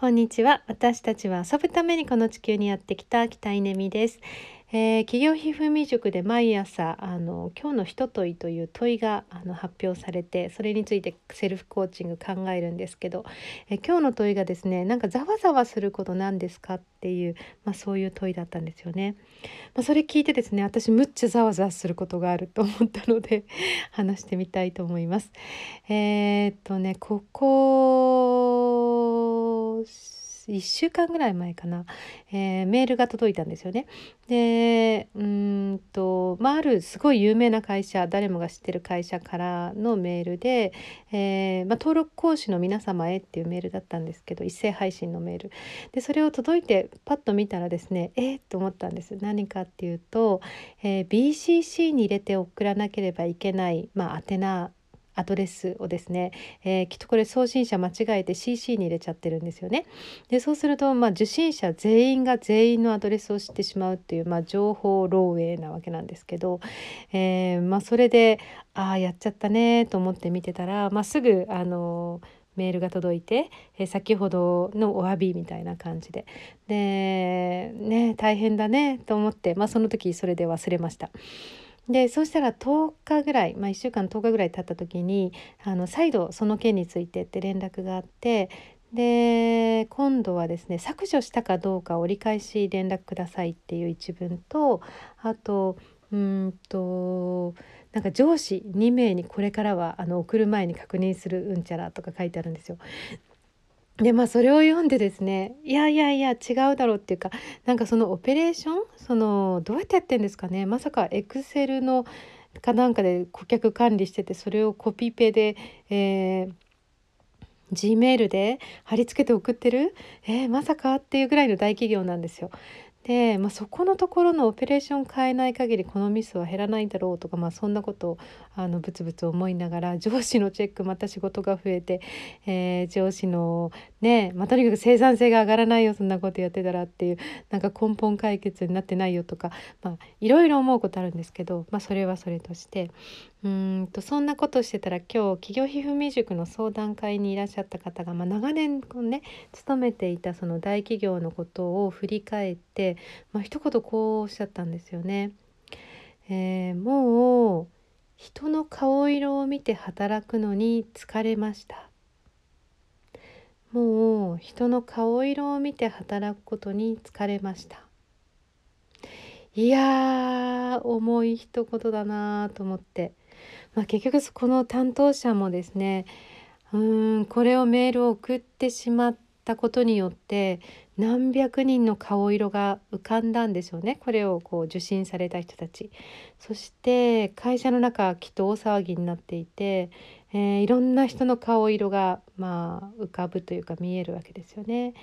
こんにちは私たちは遊ぶためにこの地球にやってきた北稲美です、えー、企業皮膚未塾で毎朝あの今日の一問いという問いがあの発表されてそれについてセルフコーチング考えるんですけど、えー、今日の問いがですねなんかざわざわすることなんですかっていう、まあ、そういう問いだったんですよね。まあ、それ聞いてですね私むっちゃざわざわすることがあると思ったので 話してみたいと思います。えー、っとねここ1週間ぐらい前かな、えー、メールが届いたんですよね。でうんと、まあ、あるすごい有名な会社誰もが知ってる会社からのメールで、えー、まあ、登録講師の皆様へっていうメールだったんですけど一斉配信のメール。でそれを届いてパッと見たらですねえっ、と思ったんです。何かっていうと、え、BCC に入れて送らなければいけない、まあ、宛名アドレスをですね、えー、きっとこれ送信者間違えて CC に入れちゃってるんですよね。でそうすると、まあ、受信者全員が全員のアドレスを知ってしまうっていう、まあ、情報漏洩なわけなんですけど、えー、まあ、それでああやっちゃったねと思って見てたら、まあ、すぐあのメールが届いて、えー、先ほどのお詫びみたいな感じででね大変だねと思って、まあ、その時それで忘れました。でそうしたら10日ぐらい、まあ、1週間10日ぐらい経った時にあの再度その件についてって連絡があってで今度はですね削除したかどうか折り返し連絡くださいっていう一文とあとうんとなんか上司2名にこれからはあの送る前に確認するうんちゃらとか書いてあるんですよ。でまあそれを読んでですねいやいやいや違うだろうっていうかなんかそのオペレーションそのどうやってやってんですかねまさかエクセルのかなんかで顧客管理しててそれをコピペで、えー G メールで貼り付けて送ってる？えー、まさかっていうぐらいの大企業なんですよ。で、まあ、そこのところのオペレーション変えない限りこのミスは減らないんだろうとか、まあ、そんなことをあのブツブツ思いながら 上司のチェックまた仕事が増えて、えー、上司のね、まあ、とにかく生産性が上がらないよそんなことやってたらっていうなんか根本解決になってないよとか、まあ、いろいろ思うことあるんですけど、まあ、それはそれとして。うんとそんなことしてたら今日企業皮膚未塾の相談会にいらっしゃった方が、まあ、長年ね勤めていたその大企業のことを振り返って、まあ、一言こうおっしゃったんですよね。えー、もう人の顔色を見て働くのに疲れました。もう人の顔色を見て働くことに疲れました。いやー重い一言だなと思ってまあ、結局この担当者もですねうんこれをメールを送ってしまったことによって何百人の顔色が浮かんだんでしょうね。これをこう受診された人たち。そして会社の中きっと大騒ぎになっていて、えー、いろんな人の顔色がまあ浮かぶというか見えるわけですよね。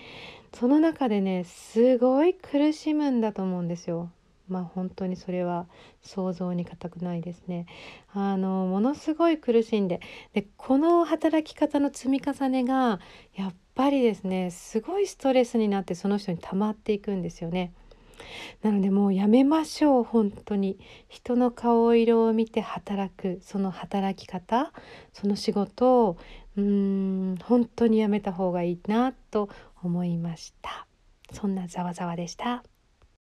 その中でねすごい苦しむんだと思うんですよ。まあ本当にそれは想像に難くないですね。あのものすごい苦しんで。でこの働き方の積み重ねがやっぱりですねすごいストレスになってその人に溜まっていくんですよね。なのでもうやめましょう本当に人の顔色を見て働くその働き方その仕事をうーん本当にやめた方がいいなと思いましたそんなざわざわでした。